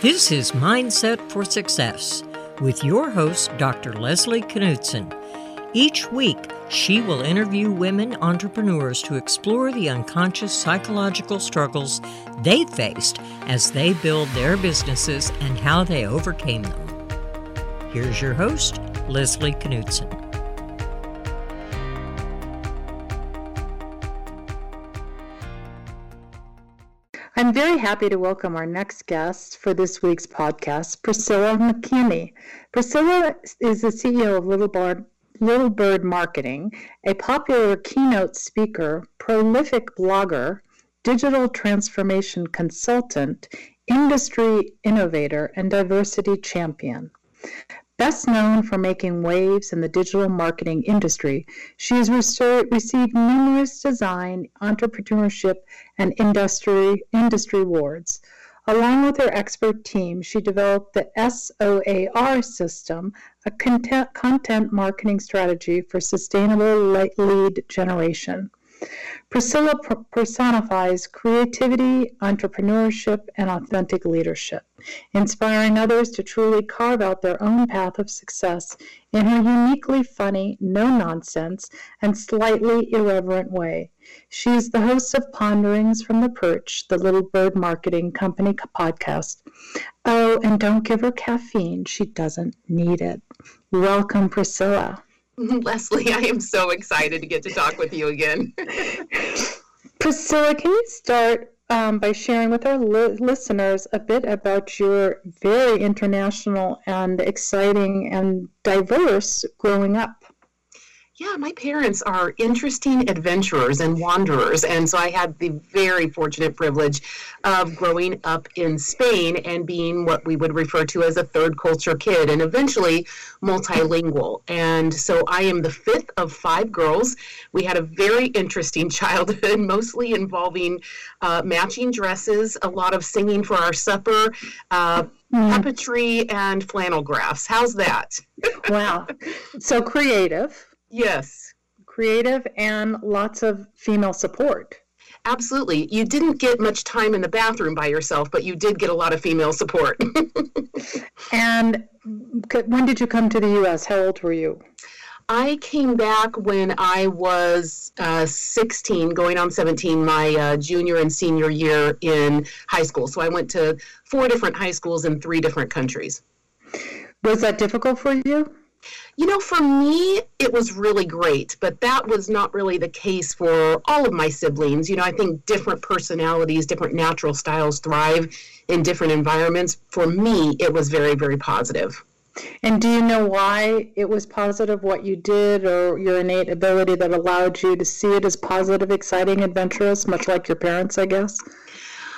This is Mindset for Success with your host, Dr. Leslie Knudsen. Each week, she will interview women entrepreneurs to explore the unconscious psychological struggles they faced as they build their businesses and how they overcame them. Here's your host, Leslie Knudsen. I'm very happy to welcome our next guest for this week's podcast, Priscilla McKinney. Priscilla is the CEO of Little Bird, Little Bird Marketing, a popular keynote speaker, prolific blogger, digital transformation consultant, industry innovator, and diversity champion. Best known for making waves in the digital marketing industry, she has received numerous design, entrepreneurship, and industry, industry awards. Along with her expert team, she developed the SOAR system, a content, content marketing strategy for sustainable lead generation. Priscilla personifies creativity, entrepreneurship, and authentic leadership, inspiring others to truly carve out their own path of success in her uniquely funny, no nonsense, and slightly irreverent way. She is the host of Ponderings from the Perch, the Little Bird Marketing Company podcast. Oh, and don't give her caffeine, she doesn't need it. Welcome, Priscilla. Leslie, I am so excited to get to talk with you again. Priscilla, can you start um, by sharing with our li- listeners a bit about your very international and exciting and diverse growing up? Yeah, my parents are interesting adventurers and wanderers. And so I had the very fortunate privilege of growing up in Spain and being what we would refer to as a third culture kid and eventually multilingual. And so I am the fifth of five girls. We had a very interesting childhood, mostly involving uh, matching dresses, a lot of singing for our supper. Uh, mm. puppetry and flannel graphs. How's that? wow. So creative. Yes. Creative and lots of female support. Absolutely. You didn't get much time in the bathroom by yourself, but you did get a lot of female support. and when did you come to the U.S.? How old were you? I came back when I was uh, 16, going on 17, my uh, junior and senior year in high school. So I went to four different high schools in three different countries. Was that difficult for you? You know, for me, it was really great, but that was not really the case for all of my siblings. You know, I think different personalities, different natural styles thrive in different environments. For me, it was very, very positive. And do you know why it was positive, what you did, or your innate ability that allowed you to see it as positive, exciting, adventurous, much like your parents, I guess?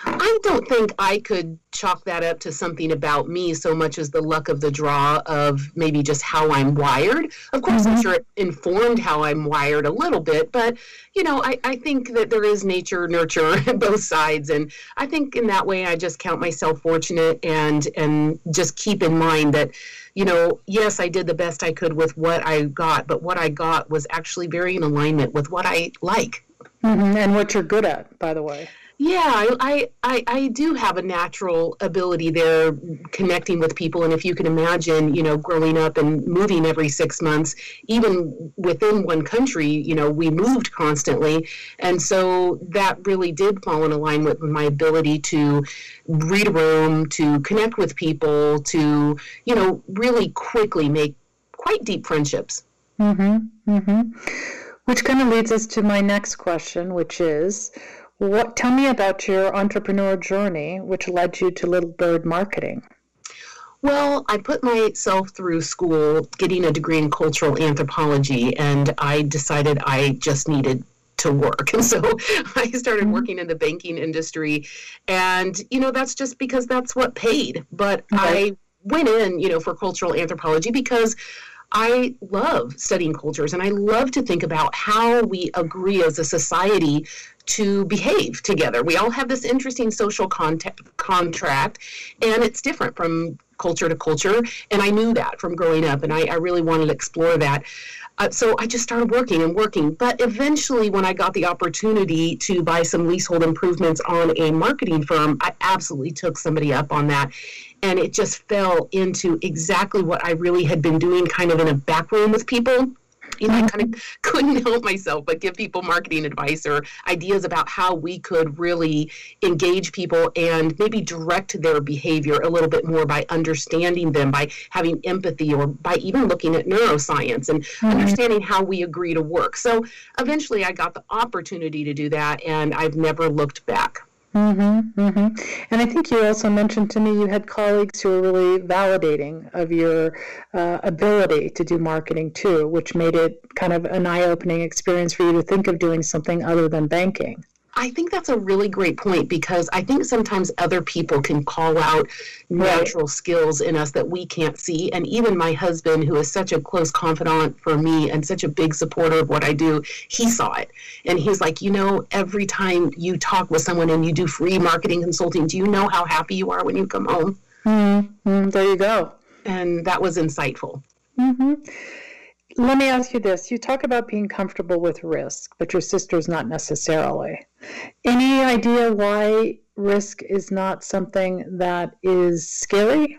I don't think I could chalk that up to something about me so much as the luck of the draw of maybe just how I'm wired. Of course, mm-hmm. I'm sure it informed how I'm wired a little bit, but you know, I, I think that there is nature, nurture, both sides, and I think in that way I just count myself fortunate and and just keep in mind that you know, yes, I did the best I could with what I got, but what I got was actually very in alignment with what I like. Mm-hmm. And what you're good at, by the way. Yeah, I, I, I do have a natural ability there connecting with people. And if you can imagine, you know, growing up and moving every six months, even within one country, you know, we moved constantly. And so that really did fall in alignment with my ability to read a room, to connect with people, to, you know, really quickly make quite deep friendships. Mm-hmm. Mm-hmm. Which kind of leads us to my next question, which is what, tell me about your entrepreneur journey, which led you to Little Bird Marketing. Well, I put myself through school getting a degree in cultural anthropology, and I decided I just needed to work. And so I started mm-hmm. working in the banking industry. And, you know, that's just because that's what paid. But okay. I went in, you know, for cultural anthropology because I love studying cultures and I love to think about how we agree as a society to behave together. We all have this interesting social contact, contract, and it's different from culture to culture. And I knew that from growing up, and I, I really wanted to explore that. Uh, so I just started working and working. But eventually, when I got the opportunity to buy some leasehold improvements on a marketing firm, I absolutely took somebody up on that. And it just fell into exactly what I really had been doing, kind of in a back room with people you know, I kind of couldn't help myself but give people marketing advice or ideas about how we could really engage people and maybe direct their behavior a little bit more by understanding them, by having empathy, or by even looking at neuroscience and mm-hmm. understanding how we agree to work. So eventually I got the opportunity to do that, and I've never looked back. Mm-hmm, mm-hmm. And I think you also mentioned to me you had colleagues who were really validating of your uh, ability to do marketing too, which made it kind of an eye opening experience for you to think of doing something other than banking. I think that's a really great point because I think sometimes other people can call out natural right. skills in us that we can't see. And even my husband, who is such a close confidant for me and such a big supporter of what I do, he saw it. And he's like, you know, every time you talk with someone and you do free marketing consulting, do you know how happy you are when you come home? Mm-hmm. There you go. And that was insightful. Mm-hmm. Let me ask you this. You talk about being comfortable with risk, but your sister's not necessarily. Any idea why risk is not something that is scary?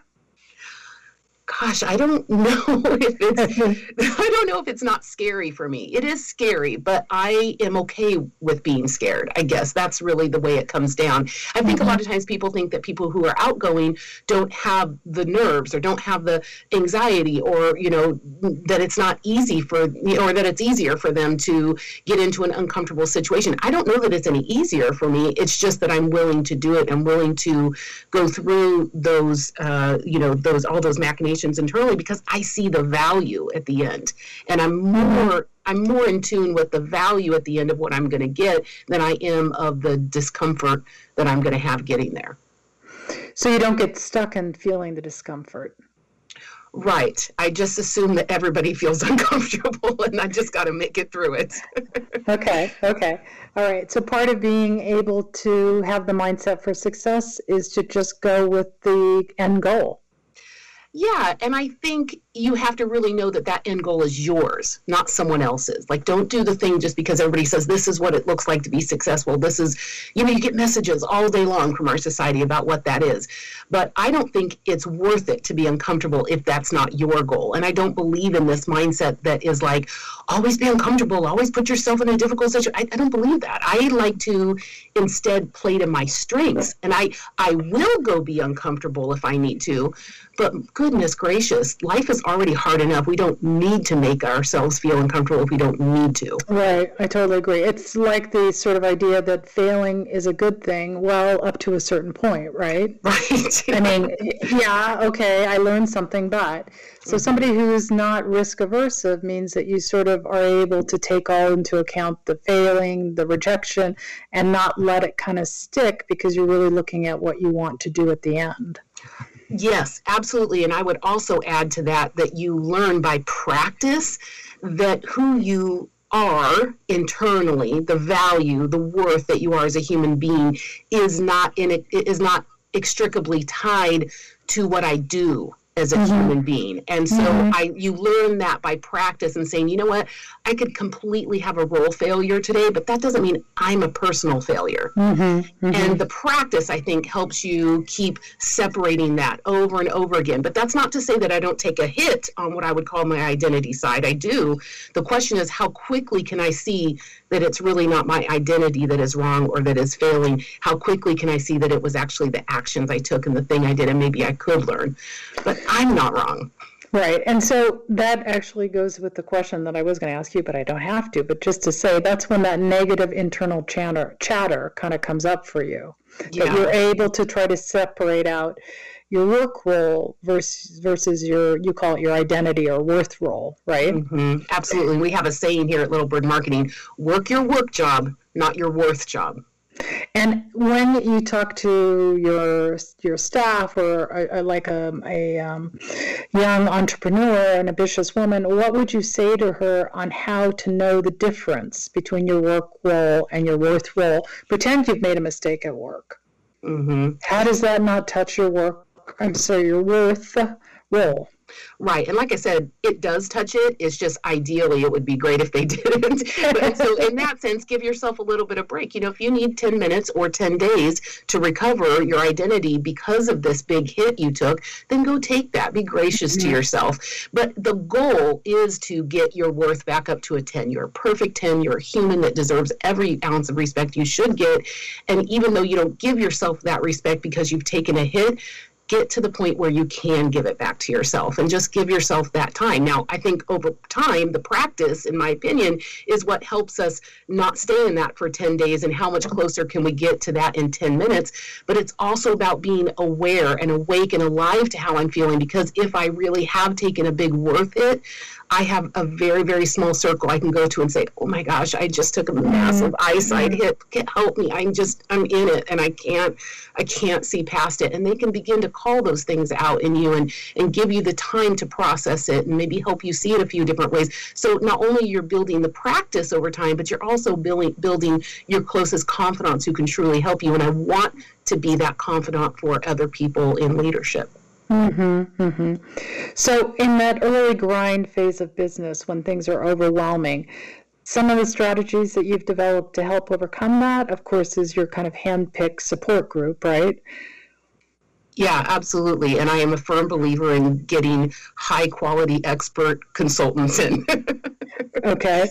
Gosh, I don't know if it's I don't know if it's not scary for me. It is scary, but I am okay with being scared. I guess that's really the way it comes down. I think mm-hmm. a lot of times people think that people who are outgoing don't have the nerves or don't have the anxiety or, you know, that it's not easy for or that it's easier for them to get into an uncomfortable situation. I don't know that it's any easier for me. It's just that I'm willing to do it. I'm willing to go through those uh, you know, those all those machinations internally because I see the value at the end, and I'm more I'm more in tune with the value at the end of what I'm going to get than I am of the discomfort that I'm going to have getting there. So you don't get stuck in feeling the discomfort. Right. I just assume that everybody feels uncomfortable and I just got to make it through it. okay. Okay. All right. So part of being able to have the mindset for success is to just go with the end goal. Yeah, and I think you have to really know that that end goal is yours, not someone else's. Like, don't do the thing just because everybody says this is what it looks like to be successful. This is, you know, you get messages all day long from our society about what that is. But I don't think it's worth it to be uncomfortable if that's not your goal. And I don't believe in this mindset that is like, always be uncomfortable, always put yourself in a difficult situation. I, I don't believe that. I like to instead play to my strengths. And I, I will go be uncomfortable if I need to. But goodness gracious, life is already hard enough. We don't need to make ourselves feel uncomfortable if we don't need to. Right. I totally agree. It's like the sort of idea that failing is a good thing, well, up to a certain point, right? Right. I mean, yeah, okay, I learned something, but so mm-hmm. somebody who's not risk aversive means that you sort of are able to take all into account the failing, the rejection, and not let it kind of stick because you're really looking at what you want to do at the end. Yes, absolutely. And I would also add to that that you learn by practice that who you are internally, the value, the worth that you are as a human being is not in it is not extricably tied to what I do as a mm-hmm. human being. And so mm-hmm. I you learn that by practice and saying, you know what, I could completely have a role failure today, but that doesn't mean I'm a personal failure. Mm-hmm. mm-hmm. And the practice I think helps you keep separating that over and over again. But that's not to say that I don't take a hit on what I would call my identity side. I do. The question is how quickly can I see that it's really not my identity that is wrong or that is failing? How quickly can I see that it was actually the actions I took and the thing I did and maybe I could learn? But I'm not wrong. Right. And so that actually goes with the question that I was going to ask you, but I don't have to. But just to say, that's when that negative internal chatter, chatter kind of comes up for you. Yeah. That you're able to try to separate out your work role versus versus your you call it your identity or worth role, right? Mm-hmm. Absolutely. We have a saying here at Little Bird Marketing: work your work job, not your worth job. And when you talk to your your staff or, or, or like a, a um, young entrepreneur, an ambitious woman, what would you say to her on how to know the difference between your work role and your worth role? Pretend you've made a mistake at work. Mm-hmm. How does that not touch your work I'm sorry, your worth role. Right. And like I said, it does touch it. It's just ideally it would be great if they didn't. and so, in that sense, give yourself a little bit of break. You know, if you need 10 minutes or 10 days to recover your identity because of this big hit you took, then go take that. Be gracious mm-hmm. to yourself. But the goal is to get your worth back up to a 10. You're a perfect 10. You're a human that deserves every ounce of respect you should get. And even though you don't give yourself that respect because you've taken a hit, get to the point where you can give it back to yourself and just give yourself that time. Now, I think over time, the practice, in my opinion, is what helps us not stay in that for 10 days and how much closer can we get to that in 10 minutes. But it's also about being aware and awake and alive to how I'm feeling because if I really have taken a big worth hit, I have a very, very small circle I can go to and say, oh my gosh, I just took a massive mm-hmm. eyesight hit. Help me. I'm just, I'm in it and I can't, I can't see past it. And they can begin to call those things out in you and, and give you the time to process it and maybe help you see it a few different ways. So not only you're building the practice over time, but you're also building, building your closest confidants who can truly help you. And I want to be that confidant for other people in leadership. Mm-hmm, mm-hmm. So, in that early grind phase of business, when things are overwhelming, some of the strategies that you've developed to help overcome that, of course, is your kind of hand-picked support group, right? Yeah, absolutely. And I am a firm believer in getting high quality expert consultants in. okay.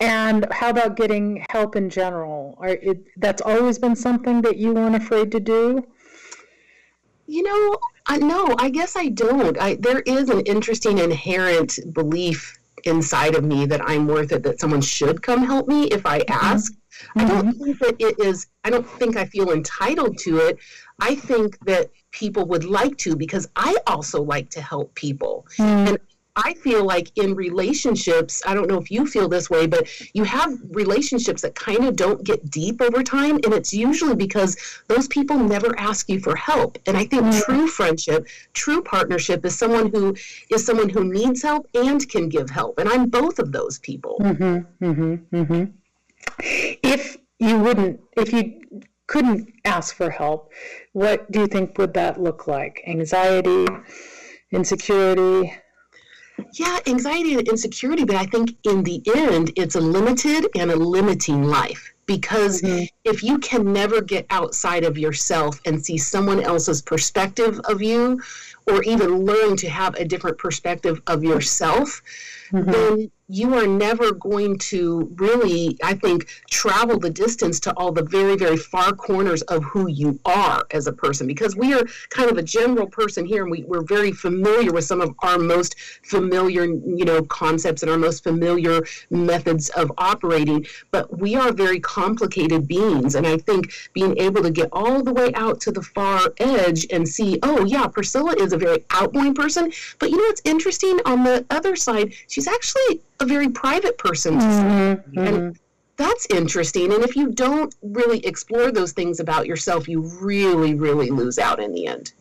And how about getting help in general? Are, it, that's always been something that you weren't afraid to do? You know, I, no, I guess I don't. I, there is an interesting inherent belief inside of me that I'm worth it, that someone should come help me if I mm-hmm. ask. Mm-hmm. I don't mm-hmm. think that it is, I don't think I feel entitled to it. I think that people would like to because I also like to help people. Mm-hmm. And I feel like in relationships, I don't know if you feel this way, but you have relationships that kind of don't get deep over time. And it's usually because those people never ask you for help. And I think mm-hmm. true friendship, true partnership is someone who is someone who needs help and can give help. And I'm both of those people. Mm-hmm, mm-hmm, mm-hmm. if you wouldn't, if you couldn't ask for help, what do you think would that look like? Anxiety, insecurity? Yeah, anxiety and insecurity, but I think in the end, it's a limited and a limiting life. Because mm-hmm. if you can never get outside of yourself and see someone else's perspective of you, or even learn to have a different perspective of yourself, mm-hmm. then you are never going to really, I think, travel the distance to all the very, very far corners of who you are as a person because we are kind of a general person here and we, we're very familiar with some of our most familiar, you know, concepts and our most familiar methods of operating, but we are very complicated beings. And I think being able to get all the way out to the far edge and see, oh, yeah, Priscilla is a very outgoing person, but you know what's interesting? On the other side, she's actually a very private person mm-hmm. and mm-hmm. that's interesting and if you don't really explore those things about yourself you really really lose out in the end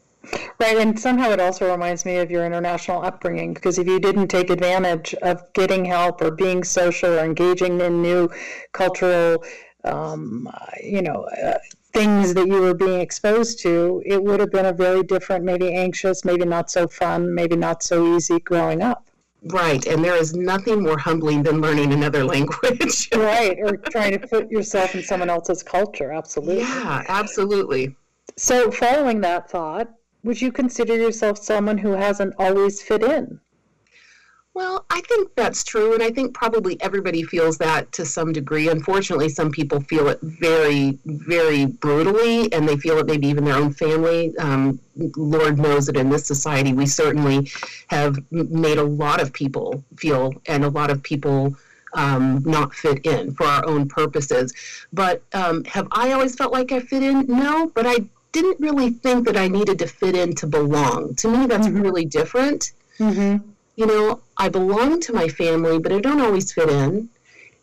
Right, and somehow it also reminds me of your international upbringing because if you didn't take advantage of getting help or being social or engaging in new cultural, um, you know, uh, things that you were being exposed to, it would have been a very different, maybe anxious, maybe not so fun, maybe not so easy growing up. Right, and there is nothing more humbling than learning another language. right, or trying to put yourself in someone else's culture. Absolutely. Yeah, absolutely. So, following that thought, would you consider yourself someone who hasn't always fit in? Well, I think that's true, and I think probably everybody feels that to some degree. Unfortunately, some people feel it very, very brutally, and they feel it maybe even their own family. Um, Lord knows that in this society, we certainly have made a lot of people feel, and a lot of people um, not fit in for our own purposes. But um, have I always felt like I fit in? No, but I didn't really think that I needed to fit in to belong. To me, that's mm-hmm. really different. Mm-hmm you know, I belong to my family, but I don't always fit in.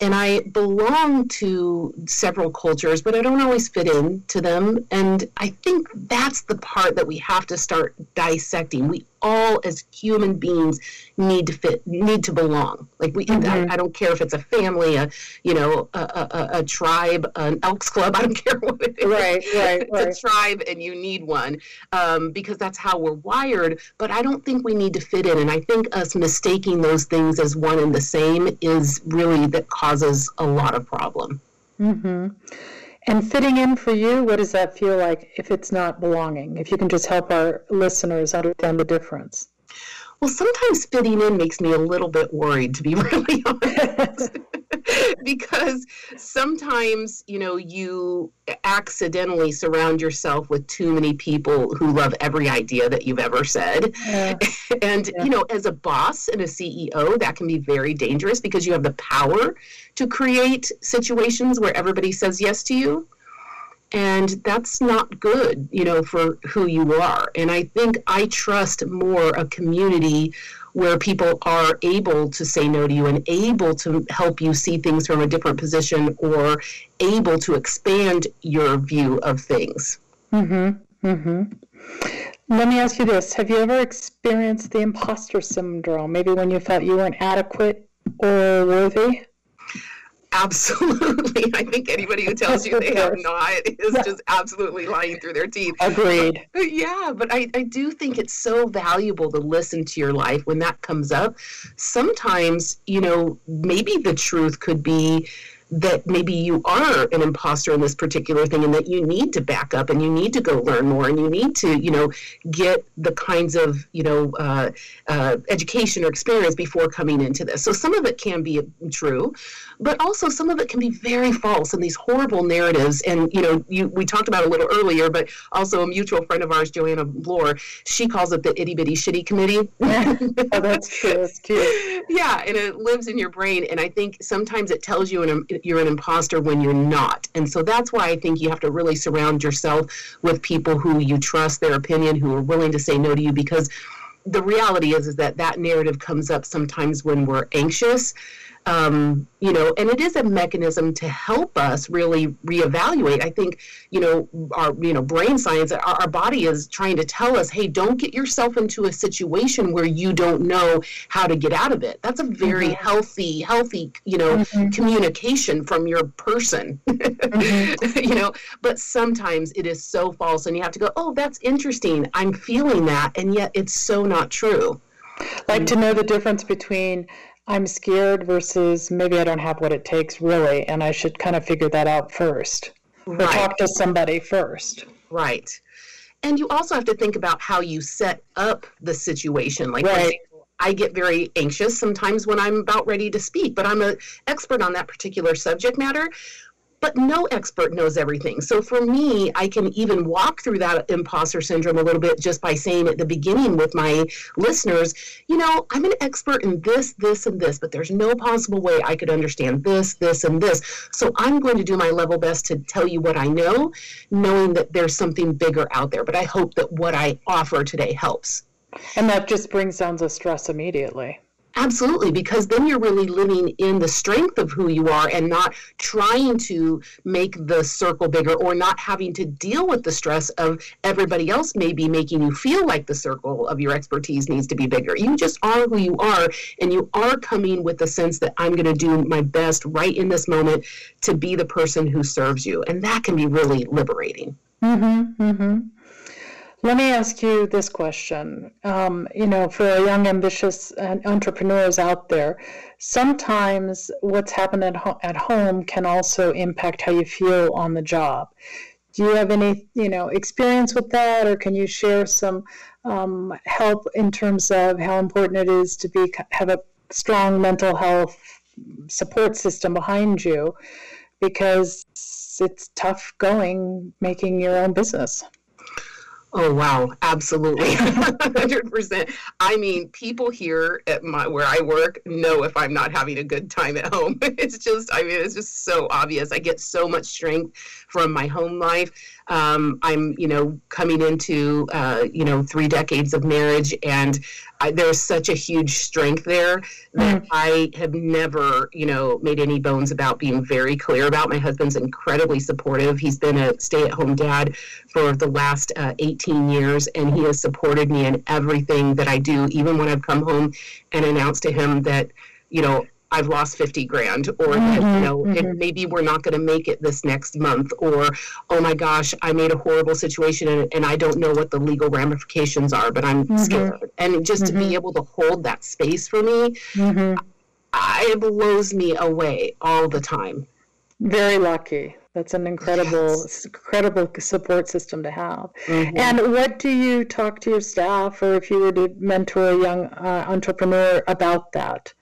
And I belong to several cultures, but I don't always fit in to them. And I think that's the part that we have to start dissecting. We all as human beings need to fit, need to belong. Like we, mm-hmm. I, I, don't care if it's a family, a you know, a, a, a, tribe, an Elks Club. I don't care what it is. Right, right, it's right. a tribe, and you need one um, because that's how we're wired. But I don't think we need to fit in, and I think us mistaking those things as one and the same is really that causes a lot of problem. Mm-hmm. And fitting in for you, what does that feel like if it's not belonging? If you can just help our listeners understand the difference. Well, sometimes fitting in makes me a little bit worried, to be really honest. because sometimes, you know, you accidentally surround yourself with too many people who love every idea that you've ever said. Yeah. and, yeah. you know, as a boss and a CEO, that can be very dangerous because you have the power to create situations where everybody says yes to you and that's not good you know for who you are and i think i trust more a community where people are able to say no to you and able to help you see things from a different position or able to expand your view of things. Mm-hmm. Mm-hmm. Let me ask you this. Have you ever experienced the imposter syndrome? Maybe when you felt you weren't adequate or worthy? Absolutely. I think anybody who tells you they have not is yeah. just absolutely lying through their teeth. Agreed. Yeah, but I, I do think it's so valuable to listen to your life when that comes up. Sometimes, you know, maybe the truth could be that maybe you are an imposter in this particular thing and that you need to back up and you need to go learn more and you need to you know get the kinds of you know uh, uh, education or experience before coming into this. So some of it can be true but also some of it can be very false and these horrible narratives. And you know you we talked about a little earlier but also a mutual friend of ours joanna bloor she calls it the itty bitty shitty committee. Oh, that's true that's cute. Yeah and it lives in your brain. And i think sometimes it tells you in a you're an imposter when you're not. And so that's why I think you have to really surround yourself with people who you trust their opinion, who are willing to say no to you because the reality is is that that narrative comes up sometimes when we're anxious um, you know, and it is a mechanism to help us really reevaluate. I think, you know, our, you know, brain science, our, our body is trying to tell us, hey, don't get yourself into a situation where you don't know how to get out of it. That's a very mm-hmm. healthy, healthy, you know, mm-hmm. communication from your person, mm-hmm. you know, but sometimes it is so false and you have to go, oh, that's interesting. I'm feeling that. And yet it's so not true. Like to know the difference between I'm scared versus maybe I don't have what it takes really, and I should kind of figure that out first. Right. Or talk to somebody first. Right. And you also have to think about how you set up the situation. Like, right. I get very anxious sometimes when I'm about ready to speak, but I'm an expert on that particular subject matter but no expert knows everything. So for me, I can even walk through that imposter syndrome a little bit just by saying at the beginning with my listeners, you know, I'm an expert in this, this, and this, but there's no possible way I could understand this, this, and this. So I'm going to do my level best to tell you what I know, knowing that there's something bigger out there. But I hope that what I offer today helps. And that just brings down the stress immediately. Absolutely, because then you're really living in the strength of who you are and not trying to make the circle bigger or not having to deal with the stress of everybody else maybe making you feel like the circle of your expertise needs to be bigger. You just are who you are, and you are coming with the sense that I'm going to do my best right in this moment to be the person who serves you. And that can be really liberating. Mm-hmm, mm-hmm. Let me ask you this question. Um, you know, for young, ambitious entrepreneurs out there, sometimes what's happened at, ho- at home can also impact how you feel on the job. Do you have any, you know, experience with that, or can you share some um, help in terms of how important it is to be have a strong mental health support system behind you, because it's tough going making your own business. Oh wow, absolutely, hundred percent. I mean, people here at my where I work know if I'm not having a good time at home. It's just, I mean, it's just so obvious. I get so much strength from my home life. Um, I'm, you know, coming into, uh, you know, three decades of marriage, and I, there's such a huge strength there that mm. I have never, you know, made any bones about being very clear about. My husband's incredibly supportive. He's been a stay-at-home dad for the last uh, 18 years, and he has supported me in everything that I do, even when I've come home and announced to him that, you know, I've lost 50 grand, or mm-hmm, that, you know, mm-hmm. maybe we're not going to make it this next month, or, oh my gosh, I made a horrible situation and, and I don't know what the legal ramifications are, but I'm mm-hmm. scared. And just to be mm-hmm. able to hold that space for me, mm-hmm. I, it blows me away all the time. Very lucky. That's an incredible, yes. incredible support system to have. Mm-hmm. And what do you talk to your staff, or if you were to mentor a young uh, entrepreneur about that?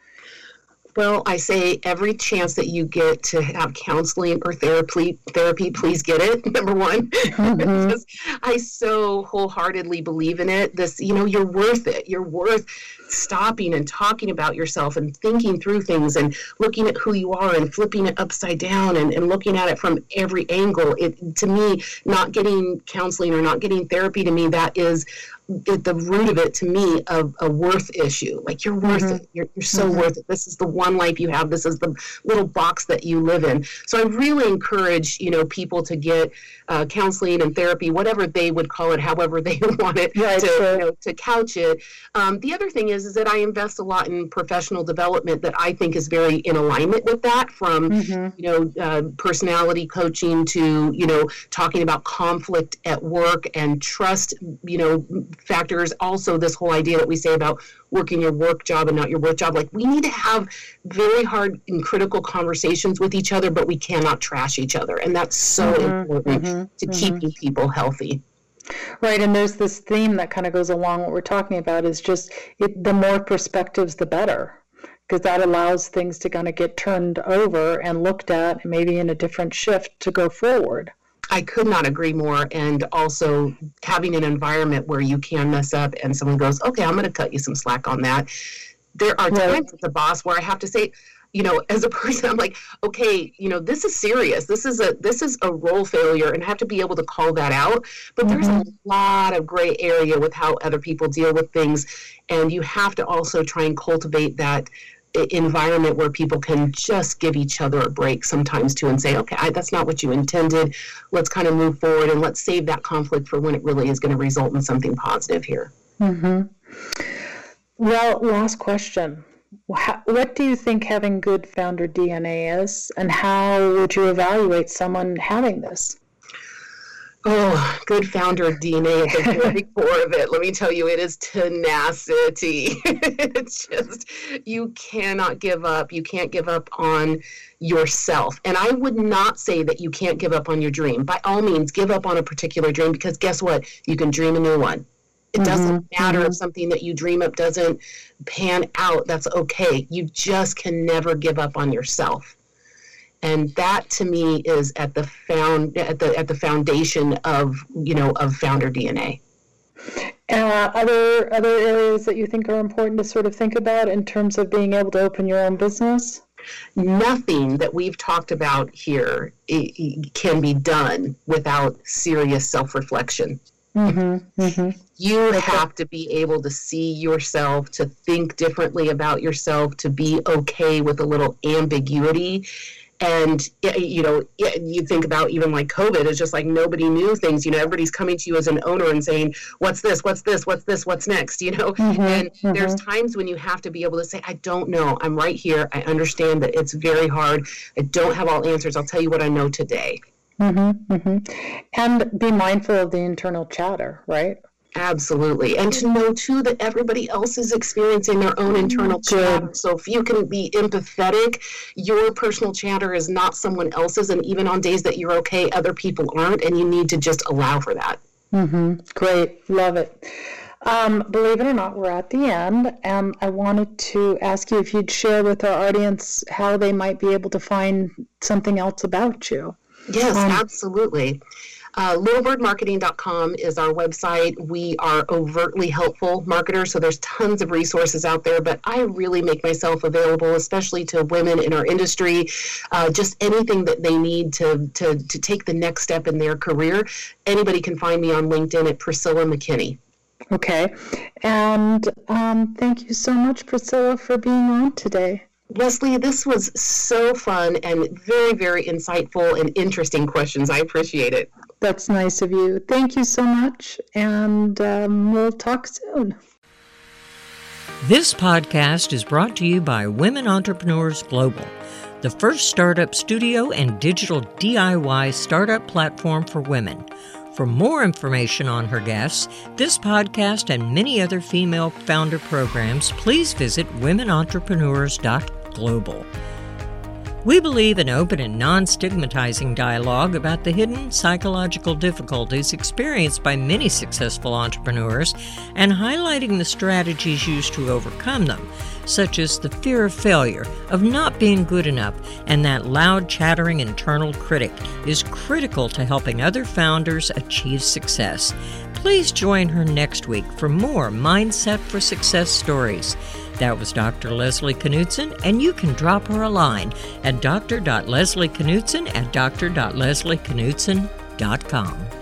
Well, I say every chance that you get to have counseling or therapy, therapy, please get it. Number one, mm-hmm. I so wholeheartedly believe in it. This, you know, you're worth it. You're worth stopping and talking about yourself and thinking through things and looking at who you are and flipping it upside down and, and looking at it from every angle. It to me, not getting counseling or not getting therapy to me, that is at the root of it to me a, a worth issue like you're worth mm-hmm. it you're, you're so mm-hmm. worth it this is the one life you have this is the little box that you live in so i really encourage you know people to get uh, counseling and therapy whatever they would call it however they want it right, to, sure. you know, to couch it um, the other thing is is that i invest a lot in professional development that i think is very in alignment with that from mm-hmm. you know uh, personality coaching to you know talking about conflict at work and trust you know factors. Also this whole idea that we say about working your work job and not your work job like we need to have very hard and critical conversations with each other but we cannot trash each other. And that's so mm-hmm, important mm-hmm, to mm-hmm. keeping people healthy. Right, and there's this theme that kind of goes along what we're talking about is just it, the more perspectives, the better, because that allows things to kind of get turned over and looked at, maybe in a different shift to go forward. I could not agree more. And also having an environment where you can mess up and someone goes, okay, I'm going to cut you some slack on that. There are times as a boss where I have to say, you know, as a person, I'm like, okay, you know, this is serious. This is a this is a role failure, and I have to be able to call that out. But mm-hmm. there's a mm-hmm. lot of gray area with how other people deal with things, and you have to also try and cultivate that environment where people can just give each other a break sometimes too and say okay I, that's not what you intended. Let's kind of move forward and let's save that conflict for when it really is going to result in something positive here. Mm-hmm. well last question. What do you think having good founder dna is and how would you evaluate someone having this Oh, good founder DNA at the very core of it. Let me tell you, it is tenacity. it's just, you cannot give up. You can't give up on yourself. And I would not say that you can't give up on your dream. By all means, give up on a particular dream because guess what? You can dream a new one. It mm-hmm, doesn't matter mm-hmm. if something that you dream up doesn't pan out. That's okay. You just can never give up on yourself and that to me is at the found at the at the foundation of you know of founder DNA. Uh, other other areas that you think are important to sort of think about in terms of being able to open your own business. Nothing that we've talked about here it, it can be done without serious self-reflection. Mm-hmm, mm-hmm. You have to be able to see yourself, to think differently about yourself, to be okay with a little ambiguity and you know you think about even like covid it's just like nobody knew things you know everybody's coming to you as an owner and saying what's this? What's this? What's this? What's next? You know? Mm-hmm, and mm-hmm. there's times when you have to be able to say i don't know. I'm right here. I understand that it's very hard. I don't have all answers. I'll tell you what i know today. Mm-hmm, mm-hmm. and be mindful of the internal chatter right Absolutely. And to know too that everybody else is experiencing their own internal chatter. So if you can be empathetic, your personal chatter is not someone else's. And even on days that you're okay, other people aren't. And you need to just allow for that. Mm-hmm. Great. Love it. Um, believe it or not, we're at the end. And I wanted to ask you if you'd share with our audience how they might be able to find something else about you. Yes, um, absolutely. Uh, littlebirdmarketing.com is our website. We are overtly helpful marketers, so there's tons of resources out there, but I really make myself available, especially to women in our industry, uh, just anything that they need to, to, to take the next step in their career. Anybody can find me on LinkedIn at Priscilla McKinney. Okay. And um, thank you so much, Priscilla, for being on today. Leslie, this was so fun and very, very insightful and interesting questions. I appreciate it. That's nice of you. Thank you so much, and um, we'll talk soon. This podcast is brought to you by Women Entrepreneurs Global, the first startup studio and digital DIY startup platform for women. For more information on her guests, this podcast, and many other female founder programs, please visit womenentrepreneurs.global. We believe in open and non stigmatizing dialogue about the hidden psychological difficulties experienced by many successful entrepreneurs and highlighting the strategies used to overcome them, such as the fear of failure, of not being good enough, and that loud, chattering internal critic is critical to helping other founders achieve success. Please join her next week for more Mindset for Success stories. That was Dr. Leslie Knutson, and you can drop her a line at dr.leslieKnutson at dr.leslieknutson.com.